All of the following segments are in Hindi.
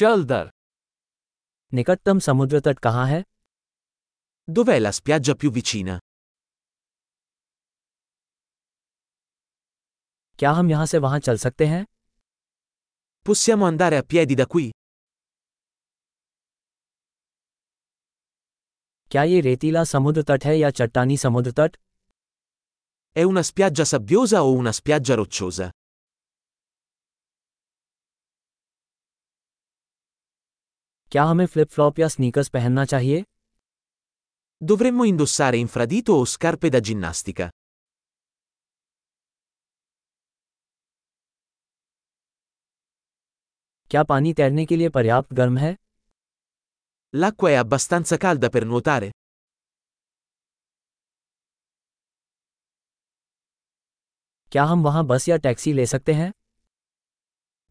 चल दर। निकटतम समुद्र तट कहाँ है? दुबैला स्प्या जप्यू विचीना क्या हम यहाँ से वहाँ चल सकते हैं? पुष्य मंदार अपिया दीदा कुई क्या ये रेतीला समुद्र तट है या चट्टानी समुद्र तट? È una spiaggia sabbiosa o una spiaggia rocciosa? क्या हमें फ्लिप फ्लॉप या स्नीकर्स पहनना चाहिए Dovremmo indossare infradito o scarpe da ginnastica? क्या पानी तैरने के लिए पर्याप्त गर्म है L'acqua è abbastanza calda per nuotare? क्या हम वहाँ बस या टैक्सी ले सकते हैं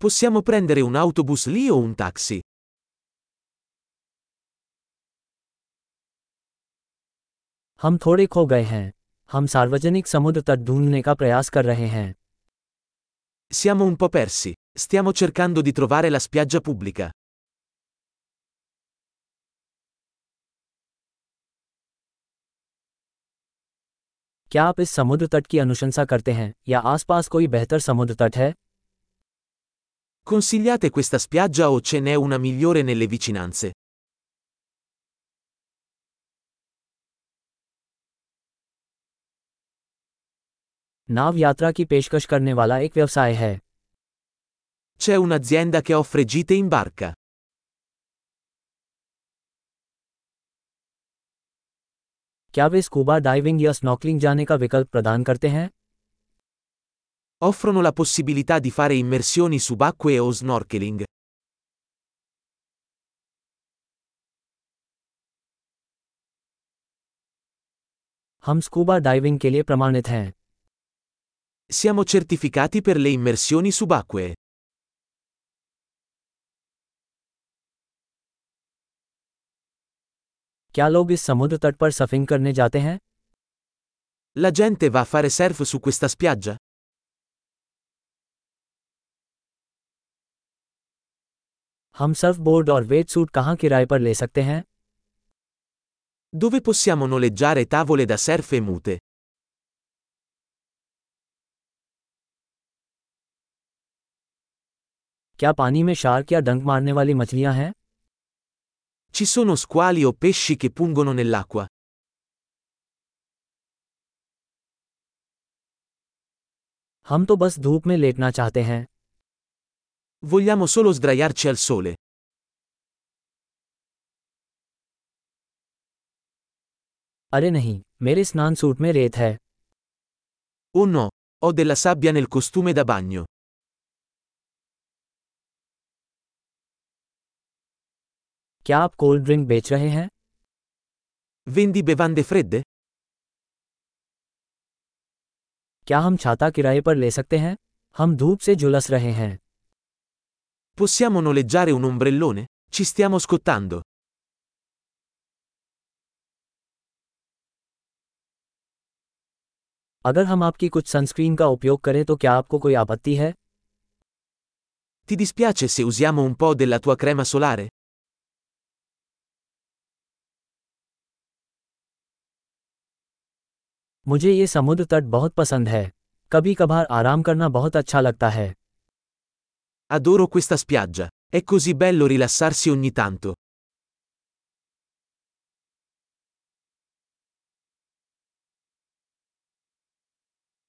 Possiamo prendere un autobus lì o un taxi? हम थोड़े खो गए हैं हम सार्वजनिक समुद्र तट ढूँढने का प्रयास कर रहे हैं Siamo un po' persi. Stiamo cercando di trovare la spiaggia pubblica. क्या आप इस समुद्र तट की अनुशंसा करते हैं या आसपास कोई बेहतर समुद्र तट है Consigliate questa spiaggia o ce n'è una migliore nelle vicinanze? नाव यात्रा की पेशकश करने वाला एक व्यवसाय है C'è un'azienda che offre gite in barca. क्या वे स्कूबा डाइविंग या स्नॉकलिंग जाने का विकल्प प्रदान करते हैं Offrono la possibilità di fare immersioni subacquee o snorkeling. हम स्कूबा डाइविंग के लिए प्रमाणित हैं Siamo certificati per le immersioni subacquee. क्या लोग इस समुद्र तट पर सफिंग करने जाते हैं La gente va a fare surf su questa spiaggia? हम सर्फ बोर्ड और वेट सूट कहाँ किराए पर ले सकते हैं Dove possiamo noleggiare tavole da surf e mute? क्या पानी में शार्क या डंक मारने वाली मछलियाँ हैं Ci sono squali o pesci che pungono nell'acqua? हम तो बस धूप में लेटना चाहते हैं Vogliamo solo sdraiarci al sole. अरे नहीं मेरे स्नान सूट में रेत है Oh no, ho della sabbia nel costume da bagno. क्या आप कोल्ड ड्रिंक बेच रहे हैं Vendi bevande fredde? क्या हम छाता किराए पर ले सकते हैं हम धूप से झुलस रहे हैं Possiamo noleggiare un ombrellone? Ci stiamo scottando. अगर हम आपकी कुछ सनस्क्रीन का उपयोग करें तो क्या आपको कोई आपत्ति है Ti dispiace se usiamo un po' della tua crema solare? मुझे ये समुद्र तट बहुत पसंद है कभी कभार आराम करना बहुत अच्छा लगता है Adoro questa spiaggia. È così bello rilassarsi ogni tanto.